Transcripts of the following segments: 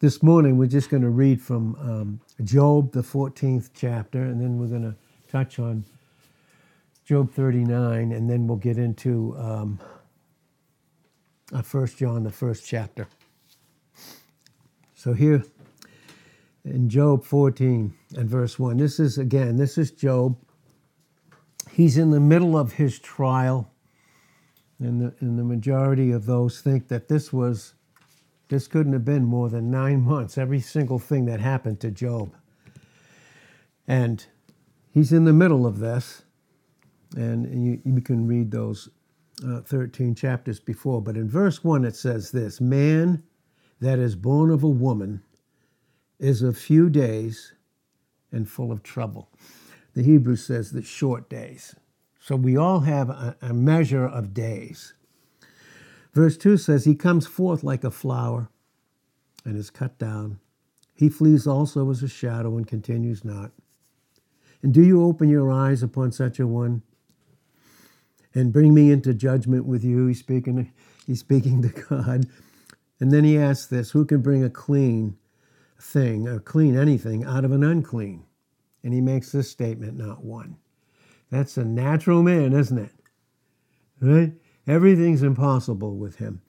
this morning we're just going to read from um, Job, the 14th chapter, and then we're going to touch on Job 39, and then we'll get into um, uh, 1 John, the first chapter. So here in Job 14 and verse 1, this is again, this is Job. He's in the middle of his trial, and the, and the majority of those think that this was this couldn't have been more than nine months, every single thing that happened to Job. And he's in the middle of this, and you, you can read those uh, 13 chapters before. But in verse 1, it says this Man that is born of a woman is of few days and full of trouble. The Hebrew says that short days. So we all have a, a measure of days. Verse 2 says, He comes forth like a flower and is cut down. He flees also as a shadow and continues not. And do you open your eyes upon such a one and bring me into judgment with you? He's speaking, he's speaking to God. And then he asks this Who can bring a clean thing, or clean anything, out of an unclean? And he makes this statement, not one. That's a natural man, isn't it? Right? Everything's impossible with him.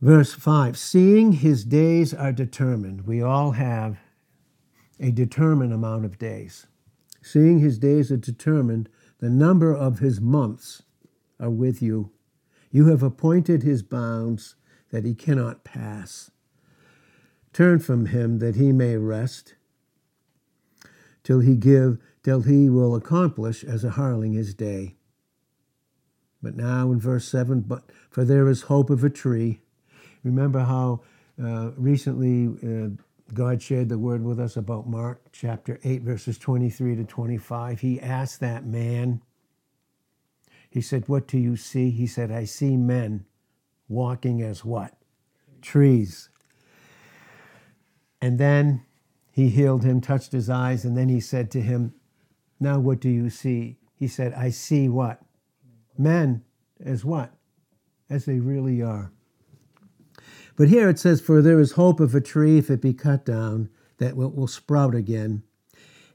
Verse 5 Seeing his days are determined, we all have a determined amount of days. Seeing his days are determined, the number of his months are with you. You have appointed his bounds that he cannot pass. Turn from him that he may rest, till he give, till he will accomplish as a hireling his day. But now in verse 7, but for there is hope of a tree. Remember how uh, recently uh, God shared the word with us about Mark chapter 8, verses 23 to 25. He asked that man, he said, What do you see? He said, I see men walking as what? Trees. And then he healed him, touched his eyes, and then he said to him, Now what do you see? He said, I see what? Men as what? As they really are. But here it says, For there is hope of a tree, if it be cut down, that it will sprout again,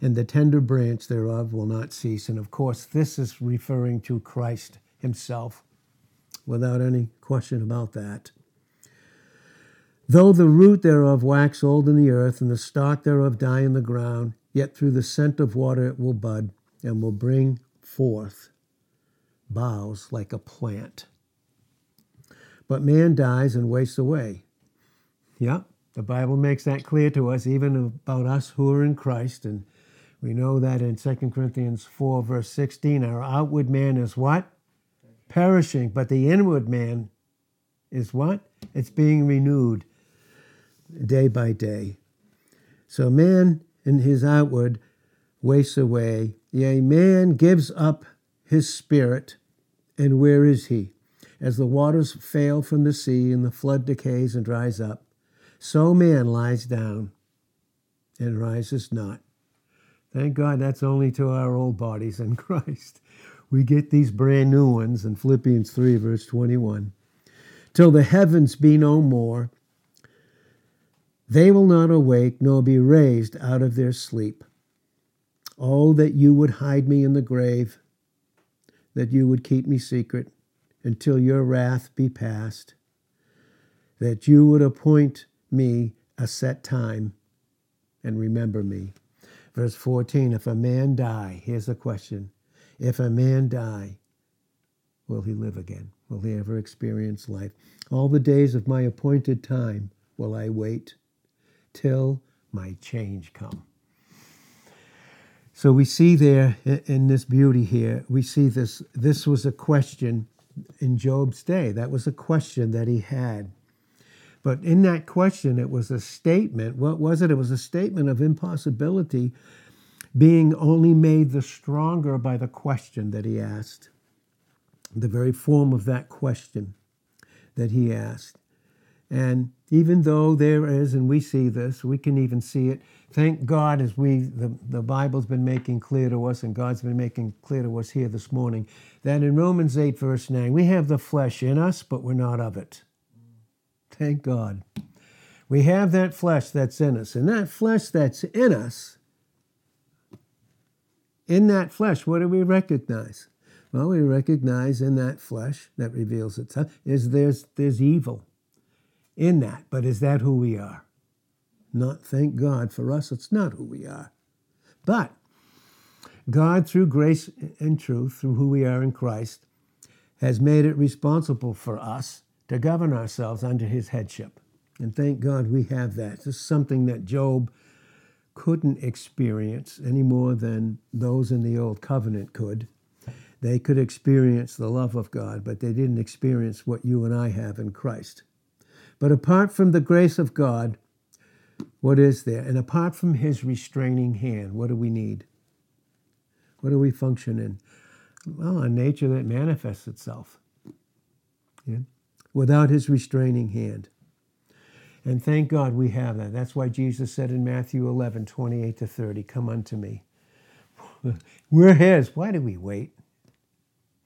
and the tender branch thereof will not cease. And of course, this is referring to Christ himself, without any question about that. Though the root thereof wax old in the earth, and the stalk thereof die in the ground, yet through the scent of water it will bud, and will bring forth boughs like a plant. But man dies and wastes away. Yeah, the Bible makes that clear to us, even about us who are in Christ. And we know that in 2 Corinthians 4, verse 16, our outward man is what? Perishing, but the inward man is what? It's being renewed day by day. So man in his outward wastes away. Yea, man gives up his spirit and where is he? As the waters fail from the sea and the flood decays and dries up, so man lies down and rises not. Thank God that's only to our old bodies in Christ. We get these brand new ones in Philippians 3, verse 21. Till the heavens be no more, they will not awake nor be raised out of their sleep. Oh, that you would hide me in the grave that you would keep me secret until your wrath be past, that you would appoint me a set time and remember me. Verse 14 If a man die, here's the question if a man die, will he live again? Will he ever experience life? All the days of my appointed time will I wait till my change come. So we see there in this beauty here, we see this. This was a question in Job's day. That was a question that he had. But in that question, it was a statement. What was it? It was a statement of impossibility being only made the stronger by the question that he asked, the very form of that question that he asked. And even though there is, and we see this, we can even see it. Thank God, as we, the, the Bible's been making clear to us, and God's been making clear to us here this morning, that in Romans 8, verse 9, we have the flesh in us, but we're not of it. Thank God. We have that flesh that's in us. And that flesh that's in us, in that flesh, what do we recognize? Well, we recognize in that flesh that reveals itself is there's there's evil in that. But is that who we are? Not thank God for us, it's not who we are. But God, through grace and truth, through who we are in Christ, has made it responsible for us to govern ourselves under his headship. And thank God we have that. This is something that Job couldn't experience any more than those in the old covenant could. They could experience the love of God, but they didn't experience what you and I have in Christ. But apart from the grace of God, what is there? And apart from his restraining hand, what do we need? What do we function in? Well, a nature that manifests itself yeah? without his restraining hand. And thank God we have that. That's why Jesus said in Matthew 11, 28 to 30, Come unto me. We're his. Why do we wait?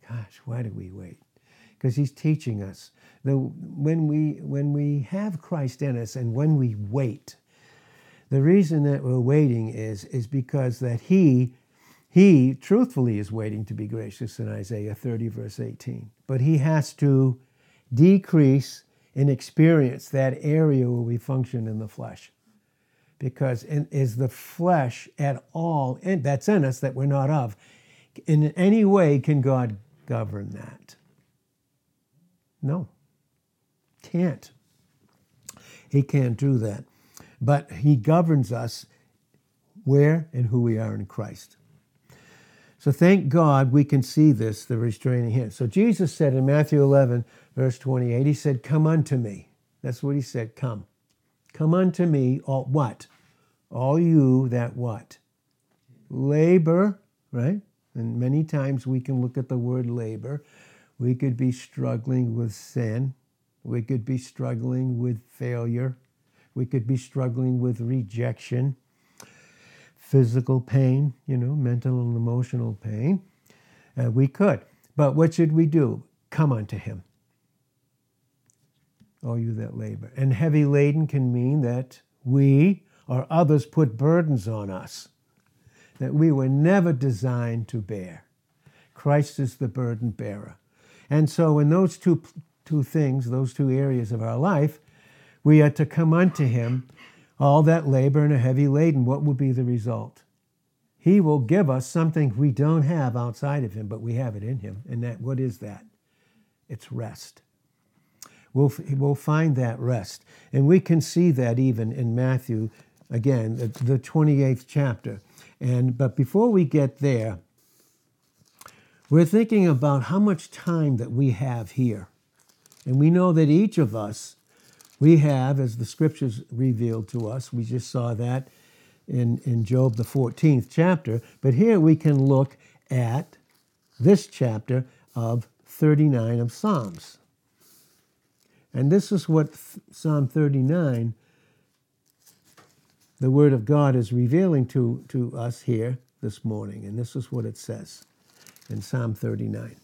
Gosh, why do we wait? Because he's teaching us that when we, when we have Christ in us and when we wait, the reason that we're waiting is, is because that he he truthfully is waiting to be gracious in Isaiah 30, verse 18. But he has to decrease and experience that area where we function in the flesh. Because in, is the flesh at all in, that's in us that we're not of? In any way can God govern that? No. Can't. He can't do that. But he governs us where and who we are in Christ. So thank God we can see this, the restraining hand. So Jesus said in Matthew 11, verse 28, He said, Come unto me. That's what He said, come. Come unto me, all what? All you that what? Labor, right? And many times we can look at the word labor. We could be struggling with sin. We could be struggling with failure. We could be struggling with rejection physical pain, you know, mental and emotional pain. Uh, we could. But what should we do? Come unto him. All you that labor. And heavy laden can mean that we or others put burdens on us that we were never designed to bear. Christ is the burden bearer. And so, in those two, two things, those two areas of our life, we are to come unto him all that labor and a heavy laden, what will be the result? He will give us something we don't have outside of Him, but we have it in Him. And that, what is that? It's rest. We'll, we'll find that rest. And we can see that even in Matthew, again, the, the 28th chapter. And, but before we get there, we're thinking about how much time that we have here. And we know that each of us we have, as the scriptures revealed to us, we just saw that in, in Job, the 14th chapter, but here we can look at this chapter of 39 of Psalms. And this is what Psalm 39, the Word of God, is revealing to, to us here this morning. And this is what it says in Psalm 39.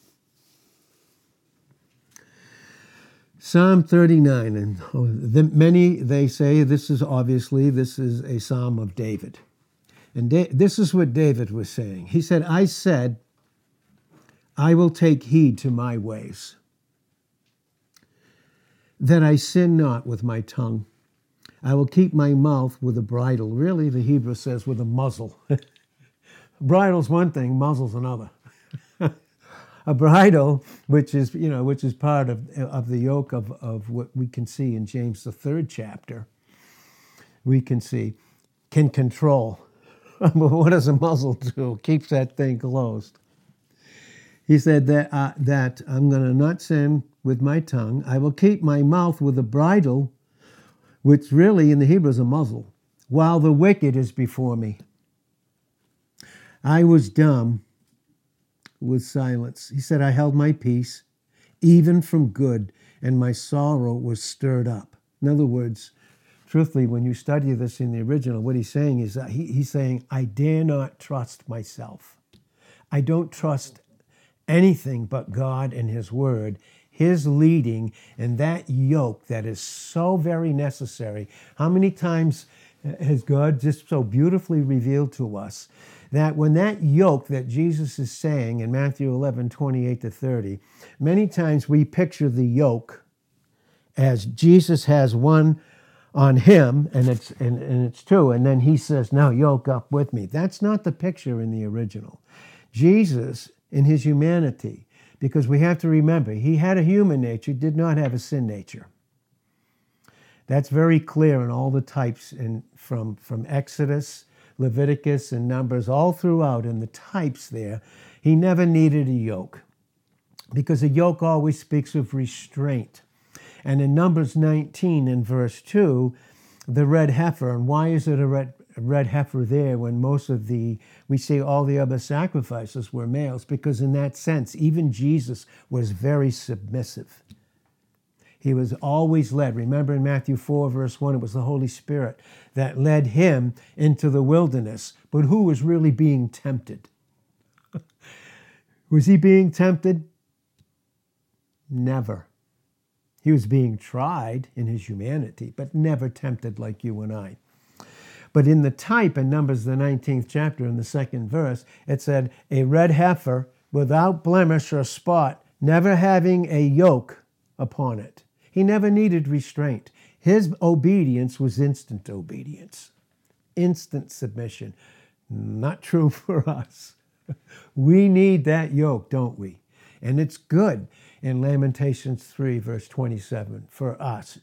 Psalm 39, and the, many they say this is obviously this is a psalm of David, and da- this is what David was saying. He said, "I said, I will take heed to my ways, that I sin not with my tongue. I will keep my mouth with a bridle." Really, the Hebrew says with a muzzle. Bridle's one thing, muzzle's another a bridle, which is you know which is part of of the yoke of of what we can see in James the third chapter. We can see can control. But what does a muzzle do? Keeps that thing closed. He said that uh, that I'm going to not sin with my tongue. I will keep my mouth with a bridle, which really in the Hebrew is a muzzle, while the wicked is before me. I was dumb with silence. He said, I held my peace, even from good, and my sorrow was stirred up. In other words, truthfully, when you study this in the original, what he's saying is that he, he's saying, I dare not trust myself. I don't trust anything but God and His Word. his leading and that yoke that is so very necessary. How many times has God just so beautifully revealed to us that when that yoke that Jesus is saying in Matthew 11, 28 to 30, many times we picture the yoke as Jesus has one on him and it's and, and it's two and then he says now yoke up with me. That's not the picture in the original. Jesus in his humanity because we have to remember he had a human nature did not have a sin nature. That's very clear in all the types in, from, from exodus leviticus and numbers all throughout in the types there he never needed a yoke because a yoke always speaks of restraint and in Numbers 19 in verse 2, the red heifer, and why is it a red, red heifer there when most of the, we see all the other sacrifices were males? Because in that sense, even Jesus was very submissive. He was always led. Remember in Matthew 4, verse 1, it was the Holy Spirit that led him into the wilderness. But who was really being tempted? was he being tempted? Never. He was being tried in his humanity, but never tempted like you and I. But in the type in Numbers, the 19th chapter, in the second verse, it said, A red heifer without blemish or spot, never having a yoke upon it. He never needed restraint. His obedience was instant obedience, instant submission. Not true for us. We need that yoke, don't we? And it's good in Lamentations 3, verse 27, for us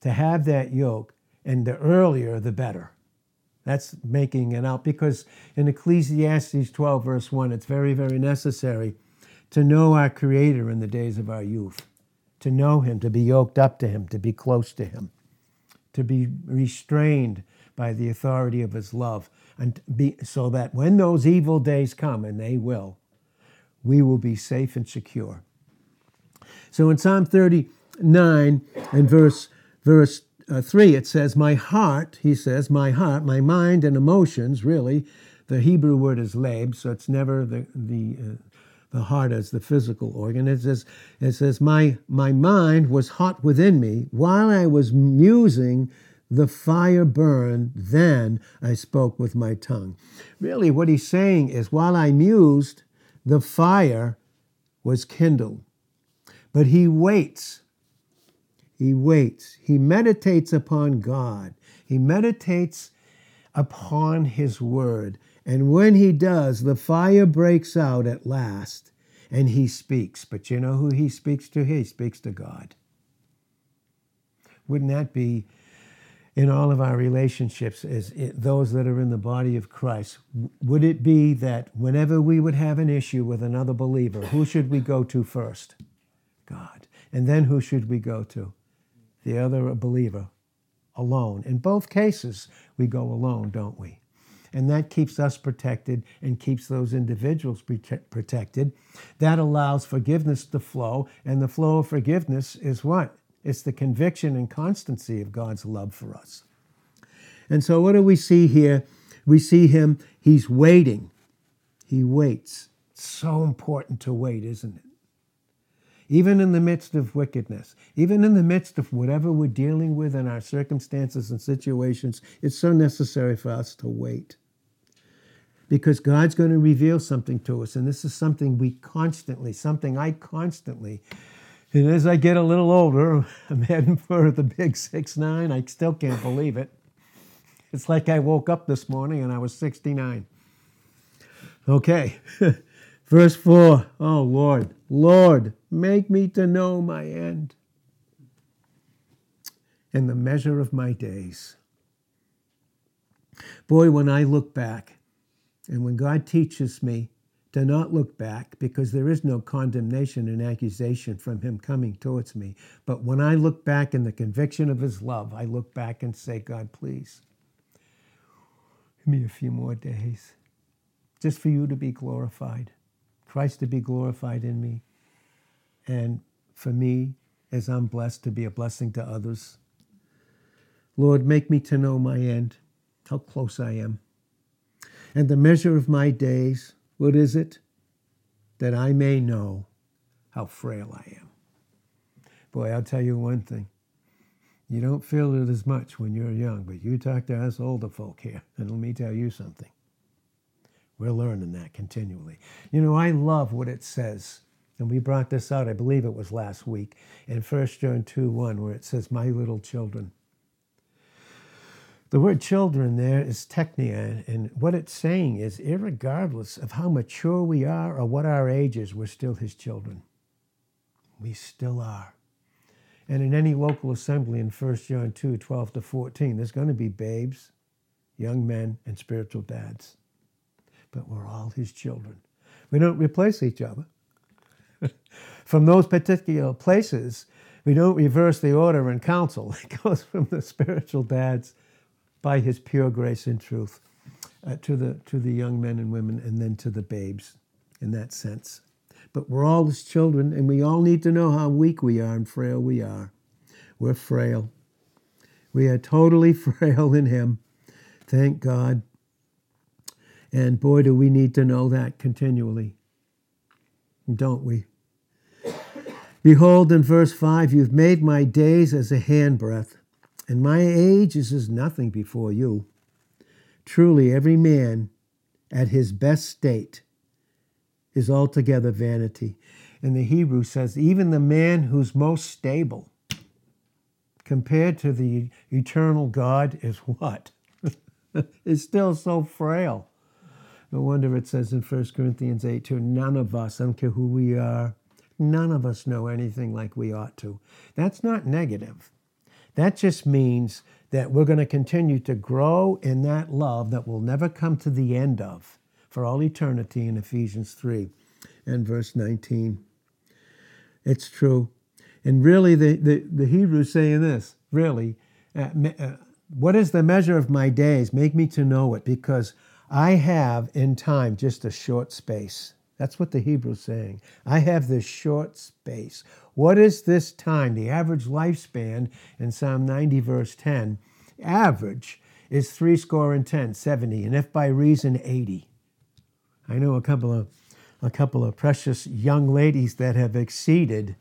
to have that yoke, and the earlier, the better. That's making it out because in Ecclesiastes 12, verse 1, it's very, very necessary to know our Creator in the days of our youth, to know Him, to be yoked up to Him, to be close to Him, to be restrained by the authority of His love, and be, so that when those evil days come, and they will, we will be safe and secure. So in Psalm 39 and verse, verse uh, 3, it says, My heart, he says, my heart, my mind and emotions, really, the Hebrew word is lab, so it's never the, the, uh, the heart as the physical organ. It says, it says my, my mind was hot within me. While I was musing, the fire burned, then I spoke with my tongue. Really, what he's saying is, while I mused, the fire was kindled. But he waits. He waits. He meditates upon God. He meditates upon his word. And when he does, the fire breaks out at last and he speaks. But you know who he speaks to? He speaks to God. Wouldn't that be in all of our relationships as those that are in the body of Christ? Would it be that whenever we would have an issue with another believer, who should we go to first? God. And then who should we go to? The other believer alone. In both cases, we go alone, don't we? And that keeps us protected and keeps those individuals protected. That allows forgiveness to flow. And the flow of forgiveness is what? It's the conviction and constancy of God's love for us. And so, what do we see here? We see him, he's waiting. He waits. It's so important to wait, isn't it? Even in the midst of wickedness, even in the midst of whatever we're dealing with in our circumstances and situations, it's so necessary for us to wait. Because God's going to reveal something to us. And this is something we constantly, something I constantly, and as I get a little older, I'm heading for the big six nine. I still can't believe it. It's like I woke up this morning and I was 69. Okay. Verse 4 Oh Lord, Lord, make me to know my end and the measure of my days. Boy, when I look back, and when God teaches me to not look back, because there is no condemnation and accusation from Him coming towards me, but when I look back in the conviction of His love, I look back and say, God, please, give me a few more days just for you to be glorified. Christ to be glorified in me, and for me, as I'm blessed, to be a blessing to others. Lord, make me to know my end, how close I am. And the measure of my days, what is it? That I may know how frail I am. Boy, I'll tell you one thing. You don't feel it as much when you're young, but you talk to us older folk here, and let me tell you something. We're learning that continually. You know, I love what it says, and we brought this out, I believe it was last week, in 1 John 2 1, where it says, My little children. The word children there is teknia, and what it's saying is, regardless of how mature we are or what our age is, we're still his children. We still are. And in any local assembly in 1 John 2 12 to 14, there's going to be babes, young men, and spiritual dads. But we're all his children. We don't replace each other. from those particular places, we don't reverse the order in council. It goes from the spiritual dads by his pure grace and truth uh, to, the, to the young men and women and then to the babes in that sense but we're all his children, and we all need to know how weak we are and frail we are. We're frail. We are totally frail in him. Thank God. And boy, do we need to know that continually. Don't we? Behold, in verse 5, you've made my days as a handbreadth, and my age is as nothing before you. Truly, every man at his best state is altogether vanity. And the Hebrew says, even the man who's most stable compared to the eternal God is what? is still so frail. No wonder it says in 1 Corinthians 8 2, none of us, I don't care who we are, none of us know anything like we ought to. That's not negative. That just means that we're going to continue to grow in that love that will never come to the end of for all eternity in Ephesians 3 and verse 19. It's true. And really, the, the, the Hebrews saying this really, uh, uh, what is the measure of my days? Make me to know it, because I have in time just a short space. That's what the Hebrew's saying. I have this short space. What is this time? The average lifespan in Psalm 90, verse 10, average is three score and ten, 70, and if by reason, 80. I know a couple of a couple of precious young ladies that have exceeded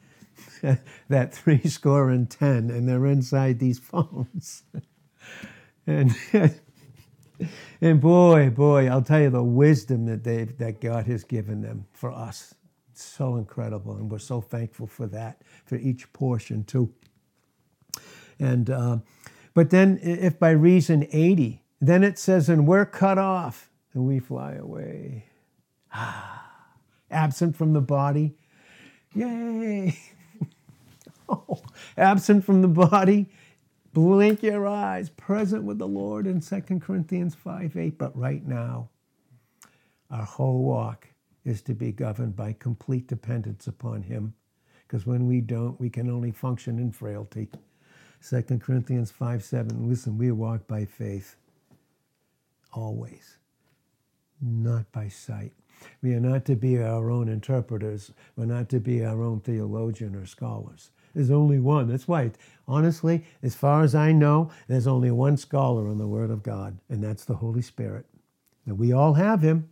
that three score and ten, and they're inside these phones. and and boy, boy, I'll tell you the wisdom that they that God has given them for us. It's so incredible, and we're so thankful for that for each portion too. And uh, but then, if by reason eighty, then it says, and we're cut off, and we fly away. absent from the body. Yay! oh, absent from the body. Blink your eyes, present with the Lord in 2 Corinthians 5 8. But right now, our whole walk is to be governed by complete dependence upon Him. Because when we don't, we can only function in frailty. 2 Corinthians 5 7. Listen, we walk by faith always, not by sight. We are not to be our own interpreters. We're not to be our own theologian or scholars. There's only one. That's why, honestly, as far as I know, there's only one scholar on the Word of God, and that's the Holy Spirit. And we all have Him.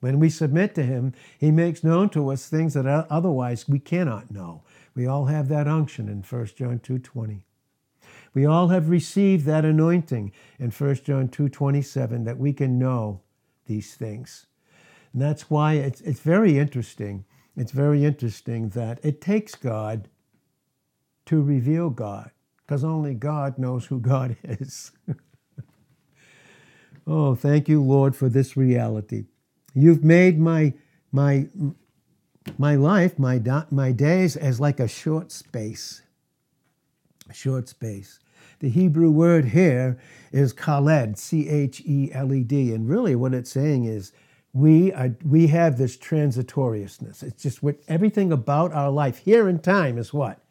When we submit to Him, He makes known to us things that otherwise we cannot know. We all have that unction in 1 John 2.20. We all have received that anointing in 1 John 2.27 that we can know these things. And that's why it's, it's very interesting. It's very interesting that it takes God to reveal God, because only God knows who God is. oh, thank you, Lord, for this reality. You've made my my my life, my my days as like a short space. A short space. The Hebrew word here is cheled, C H E L E D, and really what it's saying is we are we have this transitoriousness. It's just what everything about our life here in time is what?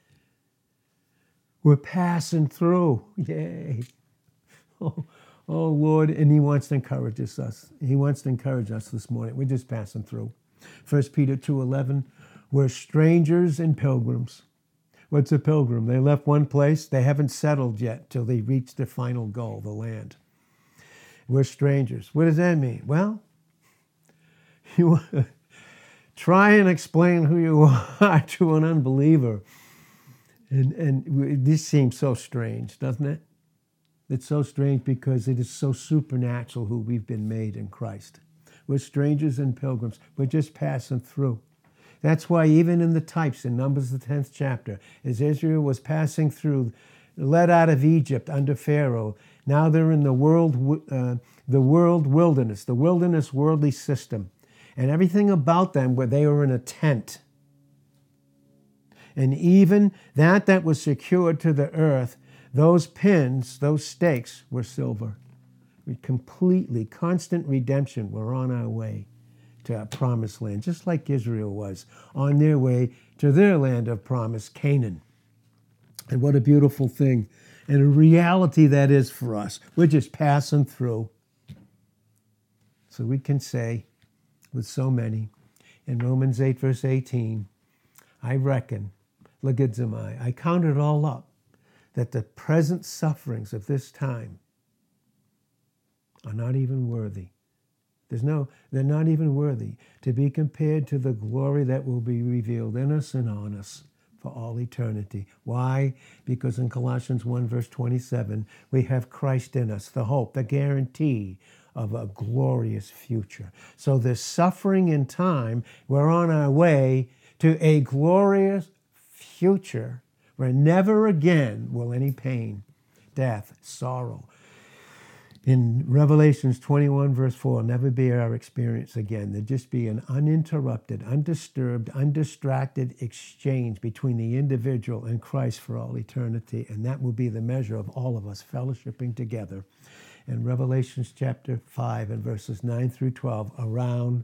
We're passing through. Yay. Oh, oh Lord, and He wants to encourage us. He wants to encourage us this morning. We're just passing through. 1 Peter 2:11, we're strangers and pilgrims. What's a pilgrim? They left one place, they haven't settled yet till they reach their final goal, the land. We're strangers. What does that mean? Well, you try and explain who you are to an unbeliever, And, and this seems so strange, doesn't it? It's so strange because it is so supernatural who we've been made in Christ. We're strangers and pilgrims. We're just passing through. That's why, even in the types in Numbers, the 10th chapter, as Israel was passing through, led out of Egypt under Pharaoh, now they're in the world, uh, the world wilderness, the wilderness worldly system. And everything about them, where they were in a tent. And even that that was secured to the earth, those pins, those stakes, were silver. We completely, constant redemption. We're on our way to a promised land, just like Israel was on their way to their land of promise, Canaan. And what a beautiful thing and a reality that is for us. We're just passing through. So we can say with so many in Romans 8, verse 18, I reckon, Logizomai, I count it all up, that the present sufferings of this time are not even worthy. There's no, they're not even worthy to be compared to the glory that will be revealed in us and on us for all eternity. Why? Because in Colossians 1, verse 27, we have Christ in us, the hope, the guarantee of a glorious future. So, this suffering in time, we're on our way to a glorious future where never again will any pain, death, sorrow, in Revelations 21, verse 4, never be our experience again. There'd just be an uninterrupted, undisturbed, undistracted exchange between the individual and Christ for all eternity. And that will be the measure of all of us fellowshipping together in Revelations chapter 5 and verses 9 through 12 around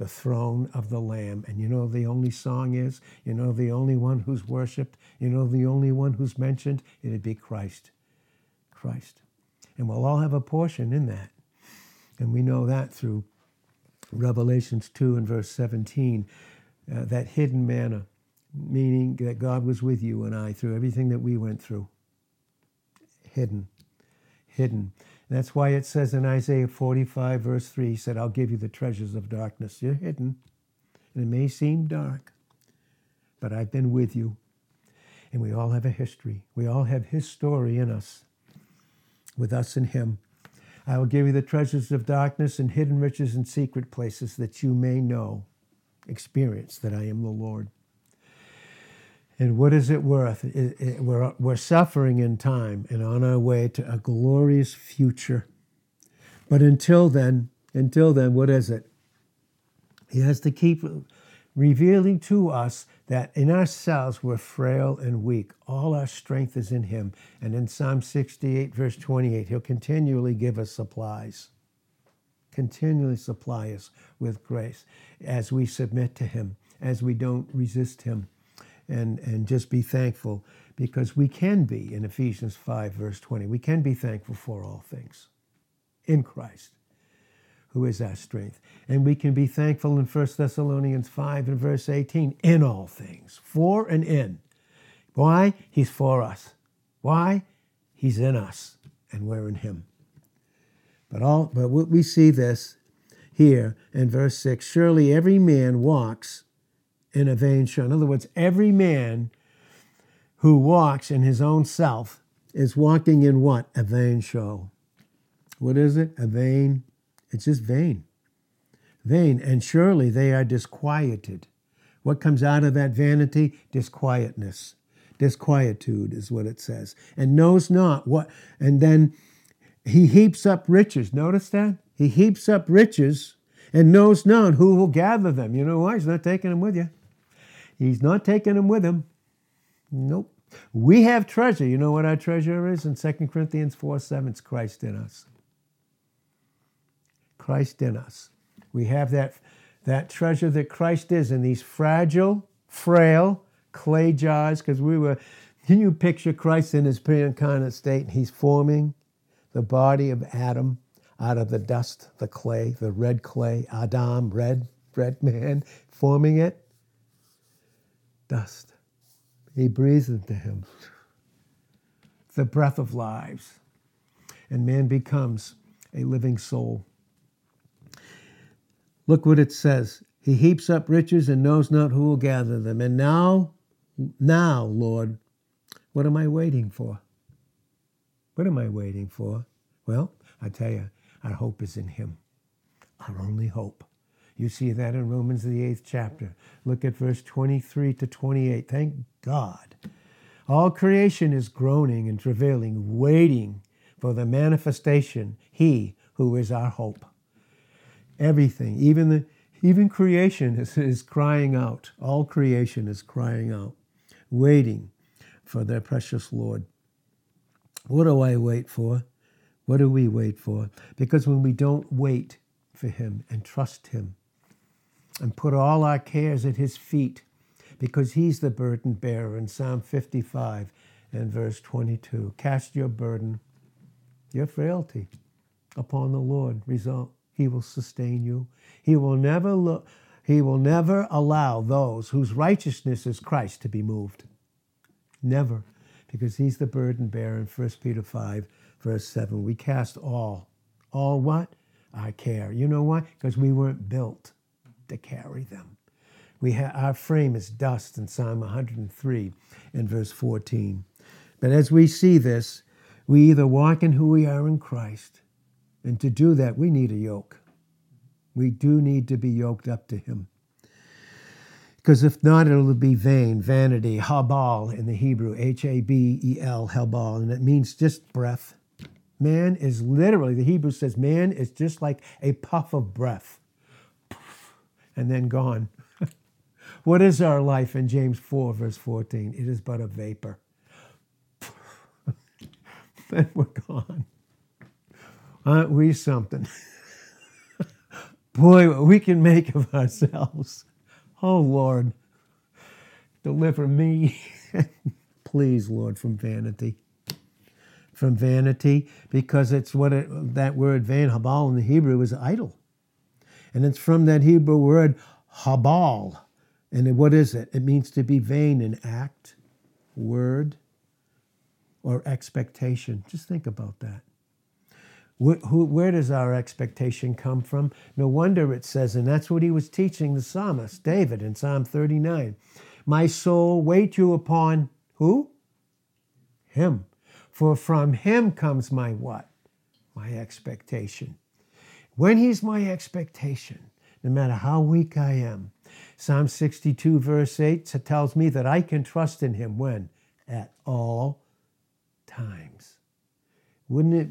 the throne of the Lamb. And you know the only song is? You know the only one who's worshiped? You know the only one who's mentioned? It'd be Christ. Christ. And we'll all have a portion in that. And we know that through Revelations 2 and verse 17, uh, that hidden manna, meaning that God was with you and I through everything that we went through. Hidden. Hidden. That's why it says in Isaiah 45, verse 3, he said, I'll give you the treasures of darkness. You're hidden. And it may seem dark, but I've been with you. And we all have a history. We all have his story in us with us in him. I will give you the treasures of darkness and hidden riches and secret places that you may know, experience that I am the Lord. And what is it worth? It, it, we're, we're suffering in time and on our way to a glorious future. But until then, until then, what is it? He has to keep revealing to us that in ourselves we're frail and weak. All our strength is in Him. And in Psalm 68, verse 28, He'll continually give us supplies, continually supply us with grace as we submit to Him, as we don't resist Him. And, and just be thankful because we can be, in Ephesians 5, verse 20, we can be thankful for all things in Christ who is our strength. And we can be thankful in 1 Thessalonians 5 and verse 18 in all things, for and in. Why? He's for us. Why? He's in us and we're in him. But all but we see this here in verse 6 surely every man walks in a vain show. In other words, every man who walks in his own self is walking in what? A vain show. What is it? A vain it's just vain. Vain. And surely they are disquieted. What comes out of that vanity? Disquietness. Disquietude is what it says. And knows not what. And then he heaps up riches. Notice that? He heaps up riches and knows not who will gather them. You know why? He's not taking them with you. He's not taking them with him. Nope. We have treasure. You know what our treasure is? In 2 Corinthians 4 7, it's Christ in us. Christ in us. We have that, that treasure that Christ is in these fragile, frail clay jars, because we were, can you picture Christ in his pre incarnate state? He's forming the body of Adam out of the dust, the clay, the red clay, Adam, red, red man, forming it. Dust. He breathes into him the breath of lives. And man becomes a living soul. Look what it says. He heaps up riches and knows not who will gather them. And now, now, Lord, What am I waiting for? What am I waiting for? Well, I tell you, our hope is in Him. Our only hope. You see that in Romans, the eighth chapter. Look at verse 23 to 28. Thank God. All creation is groaning and travailing, waiting for the manifestation, He who is our hope. Everything, even the even creation is, is crying out. All creation is crying out, waiting for their precious Lord. What do I wait for? What do we wait for? Because when we don't wait for Him and trust Him and put all our cares at His feet, because He's the burden bearer in Psalm 55 and verse 22. Cast your burden, your frailty, upon the Lord. Result, He will sustain you. He will never look. He will never allow those whose righteousness is Christ to be moved. Never. Because he's the burden bearer in 1 Peter 5, verse 7. We cast all. All what? Our care. You know why? Because we weren't built to carry them. We ha- our frame is dust in Psalm 103 and verse 14. But as we see this, we either walk in who we are in Christ, and to do that, we need a yoke. We do need to be yoked up to Him. Because if not, it'll be vain, vanity, habal in the Hebrew, H A B E L, habal, and it means just breath. Man is literally, the Hebrew says, man is just like a puff of breath, and then gone. what is our life in James 4, verse 14? It is but a vapor. then we're gone. Aren't we something? Boy, what we can make of ourselves. Oh, Lord, deliver me, please, Lord, from vanity. From vanity, because it's what it, that word van habal in the Hebrew is idol. And it's from that Hebrew word habal. And what is it? It means to be vain in act, word, or expectation. Just think about that. Where does our expectation come from? No wonder it says, and that's what he was teaching the psalmist, David, in Psalm 39. My soul, wait you upon who? Him. For from him comes my what? My expectation. When he's my expectation, no matter how weak I am, Psalm 62, verse 8 tells me that I can trust in him when? At all times. Wouldn't it?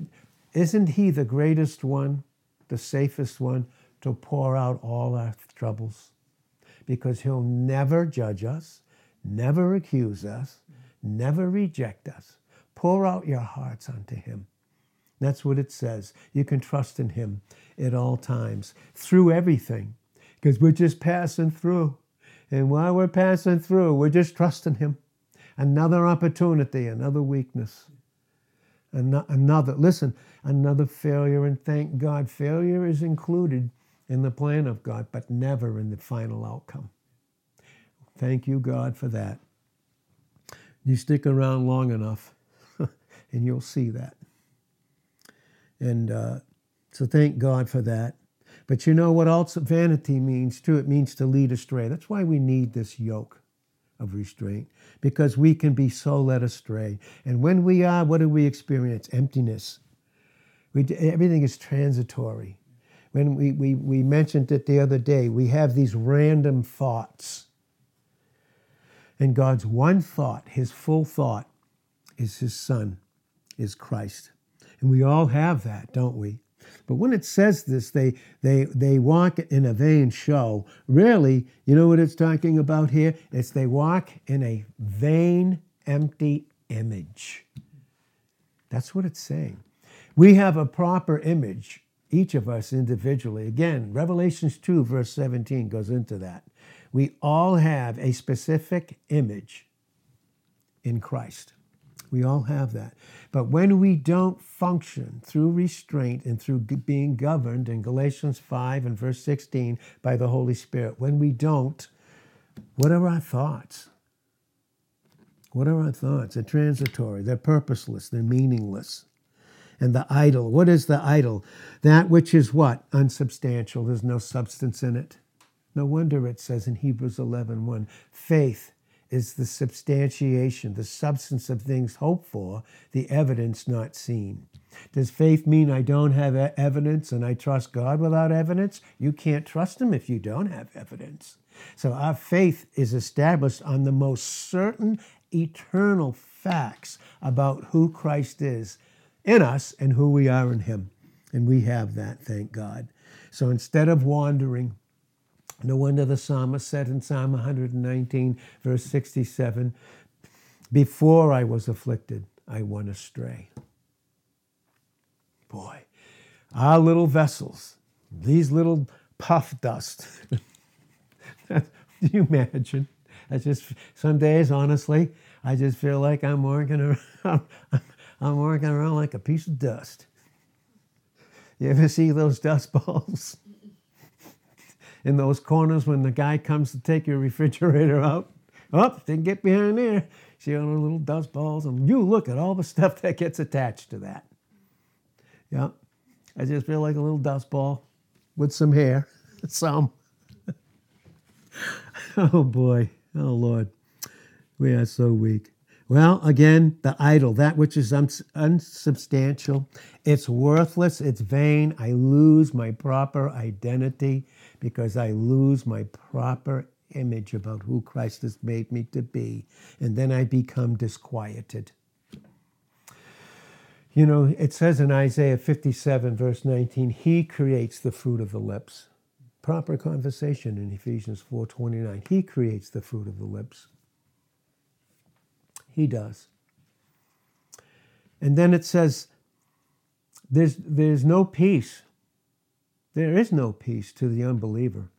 Isn't He the greatest one, the safest one to pour out all our troubles? Because He'll never judge us, never accuse us, never reject us. Pour out your hearts unto Him. That's what it says. You can trust in Him at all times, through everything, because we're just passing through. And while we're passing through, we're just trusting Him. Another opportunity, another weakness another listen another failure and thank god failure is included in the plan of god but never in the final outcome thank you god for that you stick around long enough and you'll see that and uh, so thank god for that but you know what else vanity means too it means to lead astray that's why we need this yoke of restraint because we can be so led astray. And when we are, what do we experience? Emptiness. We, everything is transitory. When we, we, we mentioned it the other day, we have these random thoughts. And God's one thought, his full thought, is his son, is Christ. And we all have that, don't we? But when it says this, they, they, they walk in a vain show. Really, you know what it's talking about here? It's they walk in a vain, empty image. That's what it's saying. We have a proper image, each of us individually. Again, Revelations 2, verse 17 goes into that. We all have a specific image in Christ. We all have that. But when we don't function through restraint and through being governed in Galatians 5 and verse 16 by the Holy Spirit, when we don't, what are our thoughts? What are our thoughts? They're transitory, they're purposeless, they're meaningless. And the idol, what is the idol? That which is what? Unsubstantial. There's no substance in it. No wonder it says in Hebrews 11 1, faith is the substantiation, the substance of things hoped for, the evidence not seen. Does faith mean I don't have evidence and I trust God without evidence? You can't trust Him if you don't have evidence. So our faith is established on the most certain eternal facts about who Christ is in us and who we are in Him. And we have that, thank God. So instead of wandering, no wonder the psalmist said in Psalm 119, verse 67 Before I was afflicted, I went astray. Boy, our little vessels, these little puff dust. Do you imagine? I just, some days, honestly, I just feel like I'm working around, I'm working around like a piece of dust. You ever see those dust balls? In those corners when the guy comes to take your refrigerator out. Oh, didn't get behind there. See all the little dust balls, and you look at all the stuff that gets attached to that. Yeah, I just feel like a little dust ball with some hair, some. oh boy, oh Lord, we are so weak. Well, again, the idol, that which is uns- unsubstantial, it's worthless, it's vain. I lose my proper identity because I lose my proper image about who Christ has made me to be. And then I become disquieted. You know, it says in Isaiah 57, verse 19, He creates the fruit of the lips. Proper conversation in Ephesians 4:29. He creates the fruit of the lips. He does. And then it says, there's, there's no peace there is no peace to the unbeliever.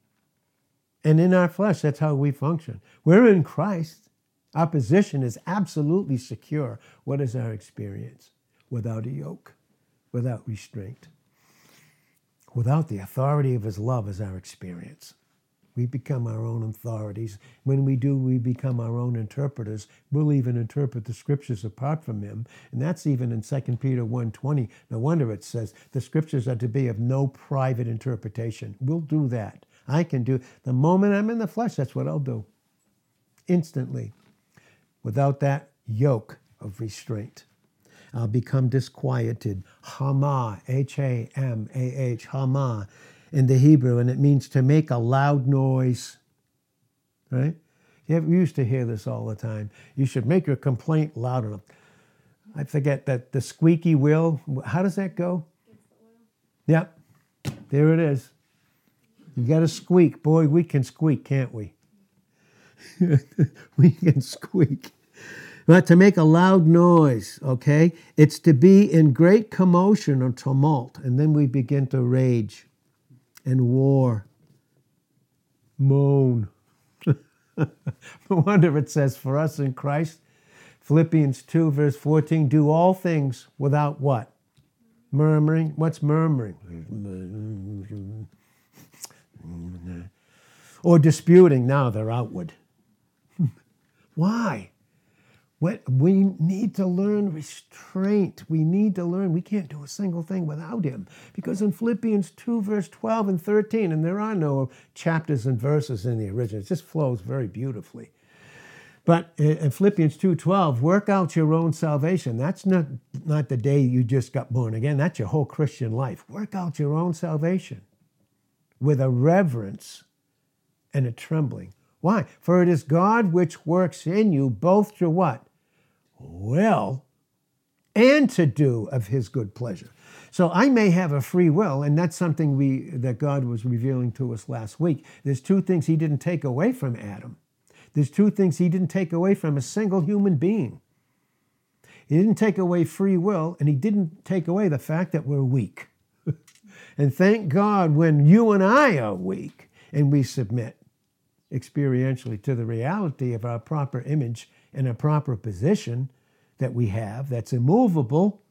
And in our flesh, that's how we function. We're in Christ. Our position is absolutely secure. What is our experience? Without a yoke, without restraint, without the authority of His love is our experience. We become our own authorities. When we do, we become our own interpreters. We'll even interpret the scriptures apart from him. And that's even in 2 Peter 1.20. No wonder it says the scriptures are to be of no private interpretation. We'll do that. I can do the moment I'm in the flesh, that's what I'll do. Instantly. Without that yoke of restraint. I'll become disquieted. Hama, H A M A H, Hama in the Hebrew, and it means to make a loud noise. Right? You used to hear this all the time. You should make your complaint loud enough. I forget that the squeaky wheel. How does that go? Yep, there it is. You got to squeak. Boy, we can squeak, can't we? we can squeak. But to make a loud noise, okay? It's to be in great commotion or tumult, and then we begin to rage and war. Moan. no wonder it says for us in Christ, Philippians 2, verse 14, do all things without what? Murmuring. What's murmuring? or disputing. Now they're outward. Why? We need to learn restraint. We need to learn we can't do a single thing without Him. Because in Philippians 2, verse 12 and 13, and there are no chapters and verses in the original, it just flows very beautifully. But uh, in Philippians 2:12, work out your own salvation. That's not, not the day you just got born again. That's your whole Christian life. Work out your own salvation with a reverence and a trembling. Why? For it is God which works in you both to what? Will and to do of his good pleasure. So I may have a free will, and that's something we that God was revealing to us last week. There's two things he didn't take away from Adam. There's two things he didn't take away from a single human being. He didn't take away free will, and he didn't take away the fact that we're weak. and thank God when you and I are weak and we submit experientially to the reality of our proper image in a proper position that we have that's immovable,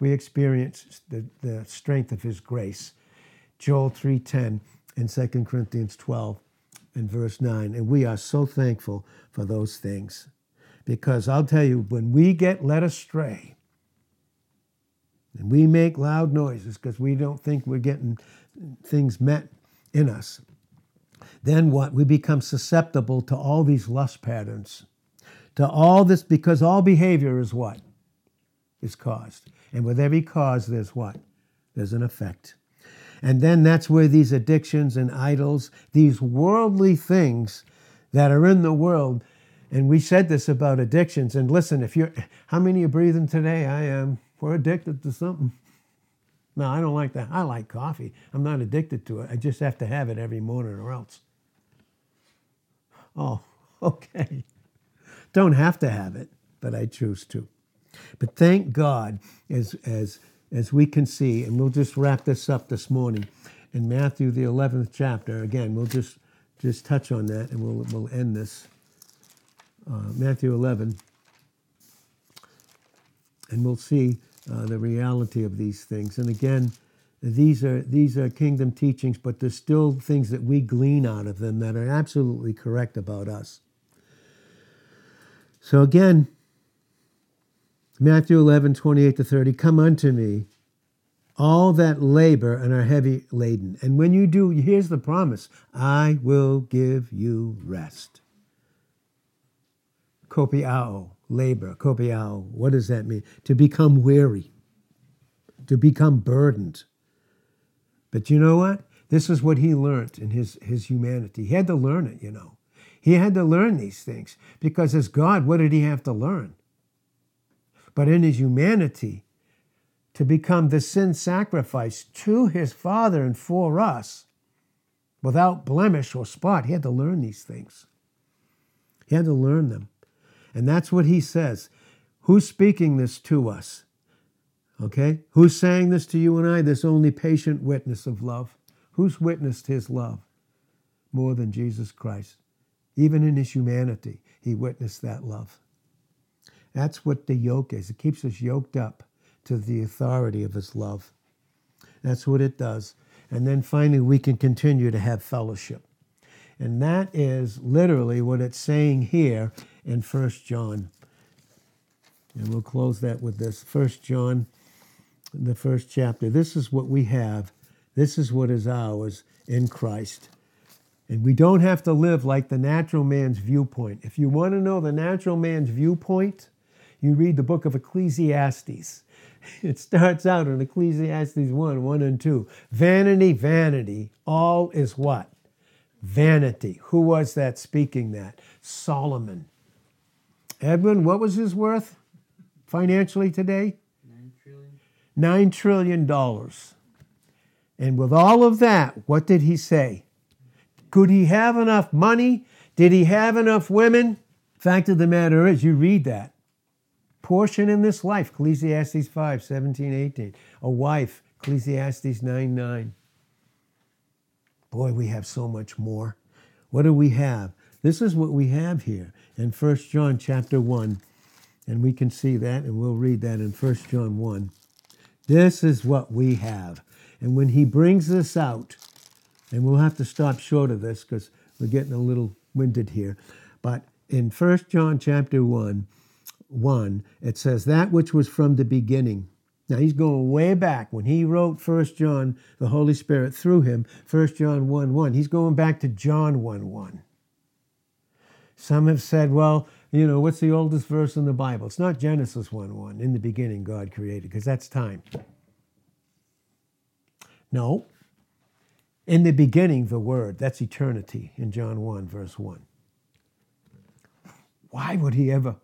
we experience the, the strength of his grace. Joel 3.10 and 2 Corinthians 12 and verse 9. And we are so thankful for those things. Because I'll tell you, when we get led astray, and we make loud noises because we don't think we're getting things met in us, then what? We become susceptible to all these lust patterns, to all this, because all behavior is what? Is caused. And with every cause, there's what? There's an effect. And then that's where these addictions and idols, these worldly things that are in the world, and we said this about addictions. And listen, if you're, how many are breathing today? I am. We're addicted to something. No, I don't like that. I like coffee. I'm not addicted to it. I just have to have it every morning or else. Oh, okay. Don't have to have it, but I choose to. But thank God, as, as, as we can see, and we'll just wrap this up this morning in Matthew, the 11th chapter. Again, we'll just, just touch on that and we'll, we'll end this. Uh, Matthew 11. And we'll see uh, the reality of these things. And again, these are these are kingdom teachings, but there's still things that we glean out of them that are absolutely correct about us. So again, Matthew 11, 28 to 30, come unto me, all that labor and are heavy laden. And when you do, here's the promise I will give you rest. Kopiao, labor, kopiao. What does that mean? To become weary, to become burdened. But you know what? This is what he learned in his, his humanity. He had to learn it, you know. He had to learn these things because as God, what did he have to learn? But in his humanity, to become the sin sacrifice to his Father and for us without blemish or spot, he had to learn these things. He had to learn them. And that's what he says. Who's speaking this to us? Okay? Who's saying this to you and I? This only patient witness of love. Who's witnessed his love more than Jesus Christ? Even in his humanity, he witnessed that love. That's what the yoke is. It keeps us yoked up to the authority of his love. That's what it does. And then finally, we can continue to have fellowship. And that is literally what it's saying here in First John. And we'll close that with this. First John, the first chapter. This is what we have. This is what is ours in Christ. And we don't have to live like the natural man's viewpoint. If you want to know the natural man's viewpoint, you read the book of Ecclesiastes. It starts out in Ecclesiastes 1 1 and 2. Vanity, vanity, all is what? Vanity. Who was that speaking that? Solomon. Edwin, what was his worth financially today? Nine trillion. Nine trillion dollars. And with all of that, what did he say? Could he have enough money? Did he have enough women? Fact of the matter is, you read that. Portion in this life, Ecclesiastes 5, 17, 18. A wife, Ecclesiastes 9, 9. Boy, we have so much more. What do we have? This is what we have here in 1 John chapter 1. And we can see that, and we'll read that in 1 John 1. This is what we have. And when he brings this out, and we'll have to stop short of this because we're getting a little winded here. But in 1 John chapter 1, 1, it says, That which was from the beginning. Now he's going way back. When he wrote 1 John, the Holy Spirit through him, 1 John 1 1, he's going back to John 1 1. Some have said, well, you know, what's the oldest verse in the Bible? It's not Genesis 1 1. In the beginning, God created, because that's time. No. In the beginning, the Word. That's eternity in John 1, verse 1. Why would he ever?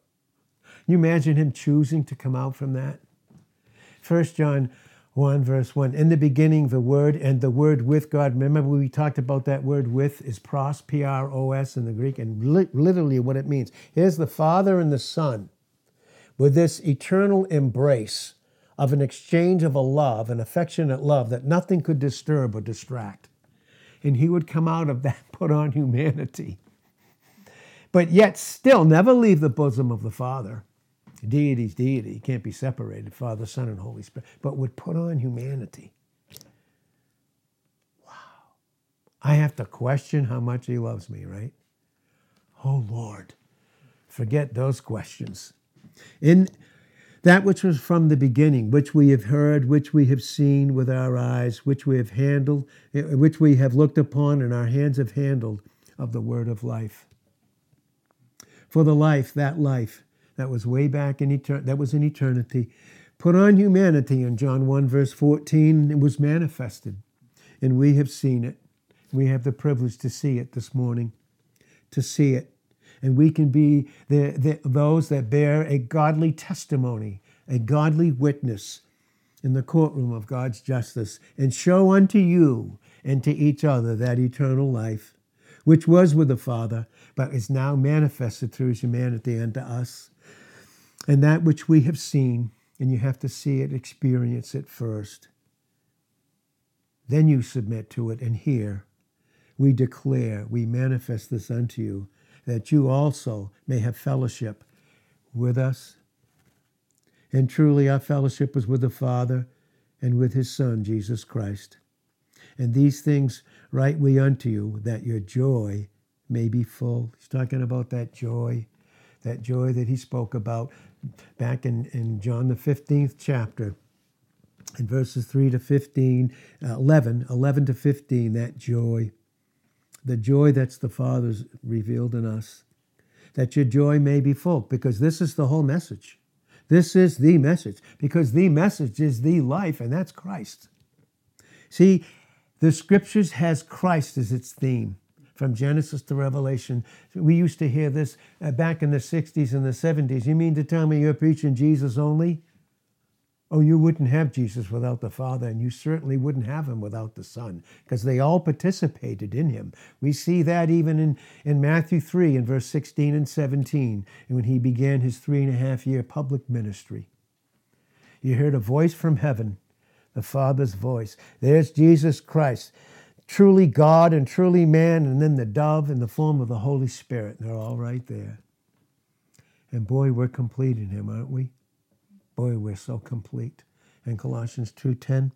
You imagine him choosing to come out from that? 1 John 1, verse 1. In the beginning, the Word, and the Word with God. Remember, we talked about that word with is pros, P R O S in the Greek, and li- literally what it means. Here's the Father and the Son with this eternal embrace of an exchange of a love, an affectionate love that nothing could disturb or distract. And he would come out of that, put on humanity. But yet, still, never leave the bosom of the Father Deity's deity, can't be separated, Father, Son, and Holy Spirit, but would put on humanity. Wow. I have to question how much he loves me, right? Oh Lord. Forget those questions. In that which was from the beginning, which we have heard, which we have seen with our eyes, which we have handled, eh, which we have looked upon and our hands have handled, of the word of life. For the life, that life that was way back in eternity, that was in eternity, put on humanity in John 1, verse 14, it was manifested. And we have seen it. We have the privilege to see it this morning, to see it. And we can be the, the, those that bear a godly testimony, a godly witness in the courtroom of God's justice, and show unto you and to each other that eternal life, which was with the Father, but is now manifested through his humanity unto us. And that which we have seen, and you have to see it, experience it first. Then you submit to it and hear. We declare, we manifest this unto you, that you also may have fellowship with us. And truly, our fellowship is with the Father and with his Son, Jesus Christ. And these things write we unto you, that your joy may be full. He's talking about that joy, that joy that he spoke about back in, in John the 15th chapter, in verses 3 to 15, uh, 11, 11 to 15, that joy, the joy that's the Father's revealed in us, that your joy may be full, because this is the whole message. This is the message, because the message is the life, and that's Christ. See, the scriptures has Christ as its theme from Genesis to Revelation. We used to hear this uh, back in the 60s and the 70s. You mean to tell me you're preaching Jesus only? Oh, you wouldn't have Jesus without the Father, and you certainly wouldn't have him without the Son, because they all participated in him. We see that even in, in Matthew 3 in verse 16 and 17, when he began his three and a half year public ministry. You heard a voice from heaven, the Father's voice. There's Jesus Christ truly God and truly man, and then the dove in the form of the Holy Spirit. They're all right there. And boy, we're complete in him, aren't we? Boy, we're so complete. In Colossians 2:10.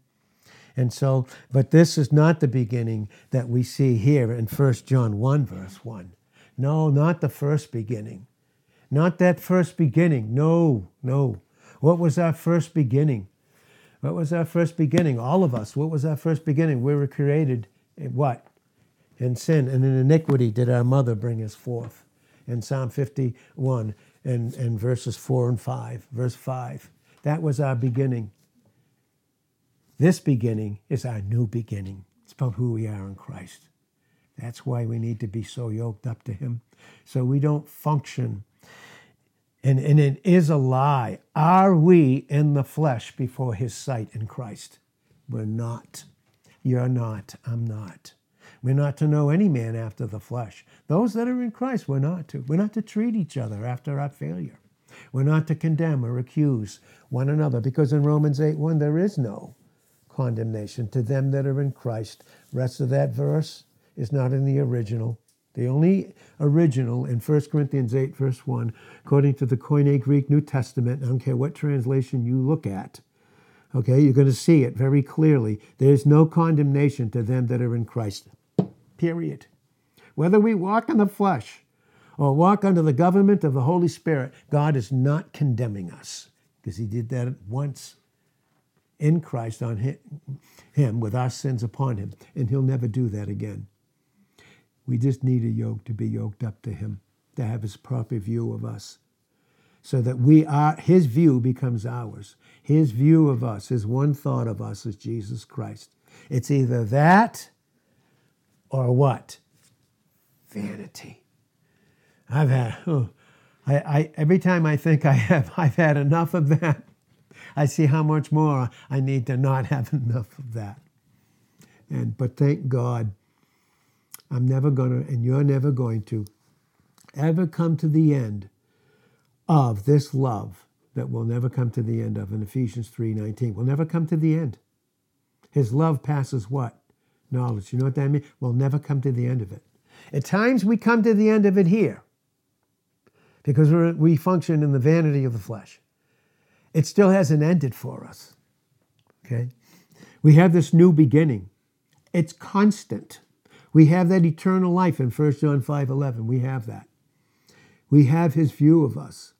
And so, but this is not the beginning that we see here in 1 John 1, verse 1. No, not the first beginning. Not that first beginning. No, no. What was our first beginning? What was our first beginning? All of us. What was our first beginning? We were created in what? In sin and in iniquity did our mother bring us forth. In Psalm 51 and, and verses 4 and 5, verse 5. That was our beginning. This beginning is our new beginning. It's about who we are in Christ. That's why we need to be so yoked up to Him. So we don't function. And, and it is a lie. Are we in the flesh before His sight in Christ? We're not. You're not. I'm not. We're not to know any man after the flesh. Those that are in Christ, we're not to. We're not to treat each other after our failure. We're not to condemn or accuse one another because in Romans 8 1, there is no condemnation to them that are in Christ. Rest of that verse is not in the original. The only original in 1 Corinthians 8, verse 1, according to the Koine Greek New Testament, I don't care what translation you look at, Okay, you're going to see it very clearly. There's no condemnation to them that are in Christ. Period. Whether we walk in the flesh or walk under the government of the Holy Spirit, God is not condemning us because He did that once in Christ on Him with our sins upon Him, and He'll never do that again. We just need a yoke to be yoked up to Him, to have His proper view of us so that we are his view becomes ours. His view of us his one thought of us is jesus christ. It's either that or what? Vanity. I've had oh, I, I, every time i think i have i've had enough of that i see how much more i need to not have enough of that and but thank god i'm never going to and you're never going to ever come to the end of this love that will never come to the end of in Ephesians 3:19. Will never come to the end. His love passes what? Knowledge. You know what that means? We'll never come to the end of it. At times we come to the end of it here because we function in the vanity of the flesh. It still hasn't ended for us. Okay? We have this new beginning. It's constant. We have that eternal life in 1 John 5:11. We have that. We have his view of us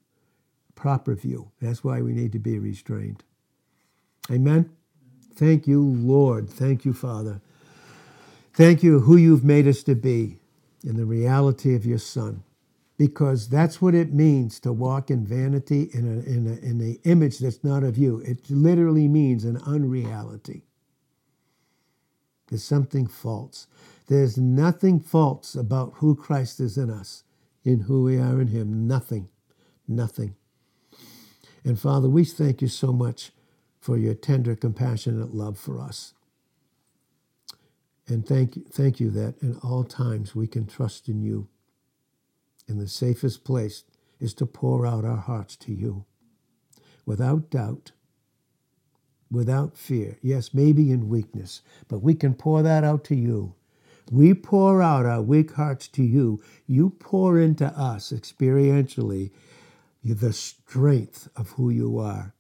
proper view. That's why we need to be restrained. Amen. Thank you, Lord. Thank you, Father. Thank you, who you've made us to be. in the reality of your Son. Because that's what it means to walk in vanity in, a, in, a, in an image that's not of you. It literally means an unreality. There's something false. There's nothing false about who Christ is in us, in who we are in Him. Nothing. Nothing. And Father, we thank you so much for your tender, compassionate love for us. And thank thank you that in all times we can trust in you. And the safest place is to pour out our hearts to you without doubt, without fear. Yes, maybe in weakness, but we can pour that out to you. We pour out our weak hearts to you. You pour into us experientially the strength of who you are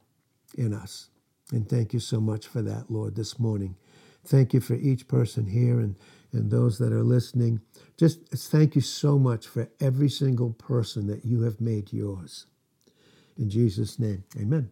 in us. And thank you so much for that, Lord, this morning. Thank you for each person here and, and those that are listening. Just thank you so much for every single person that you have made yours. In Jesus' name, amen.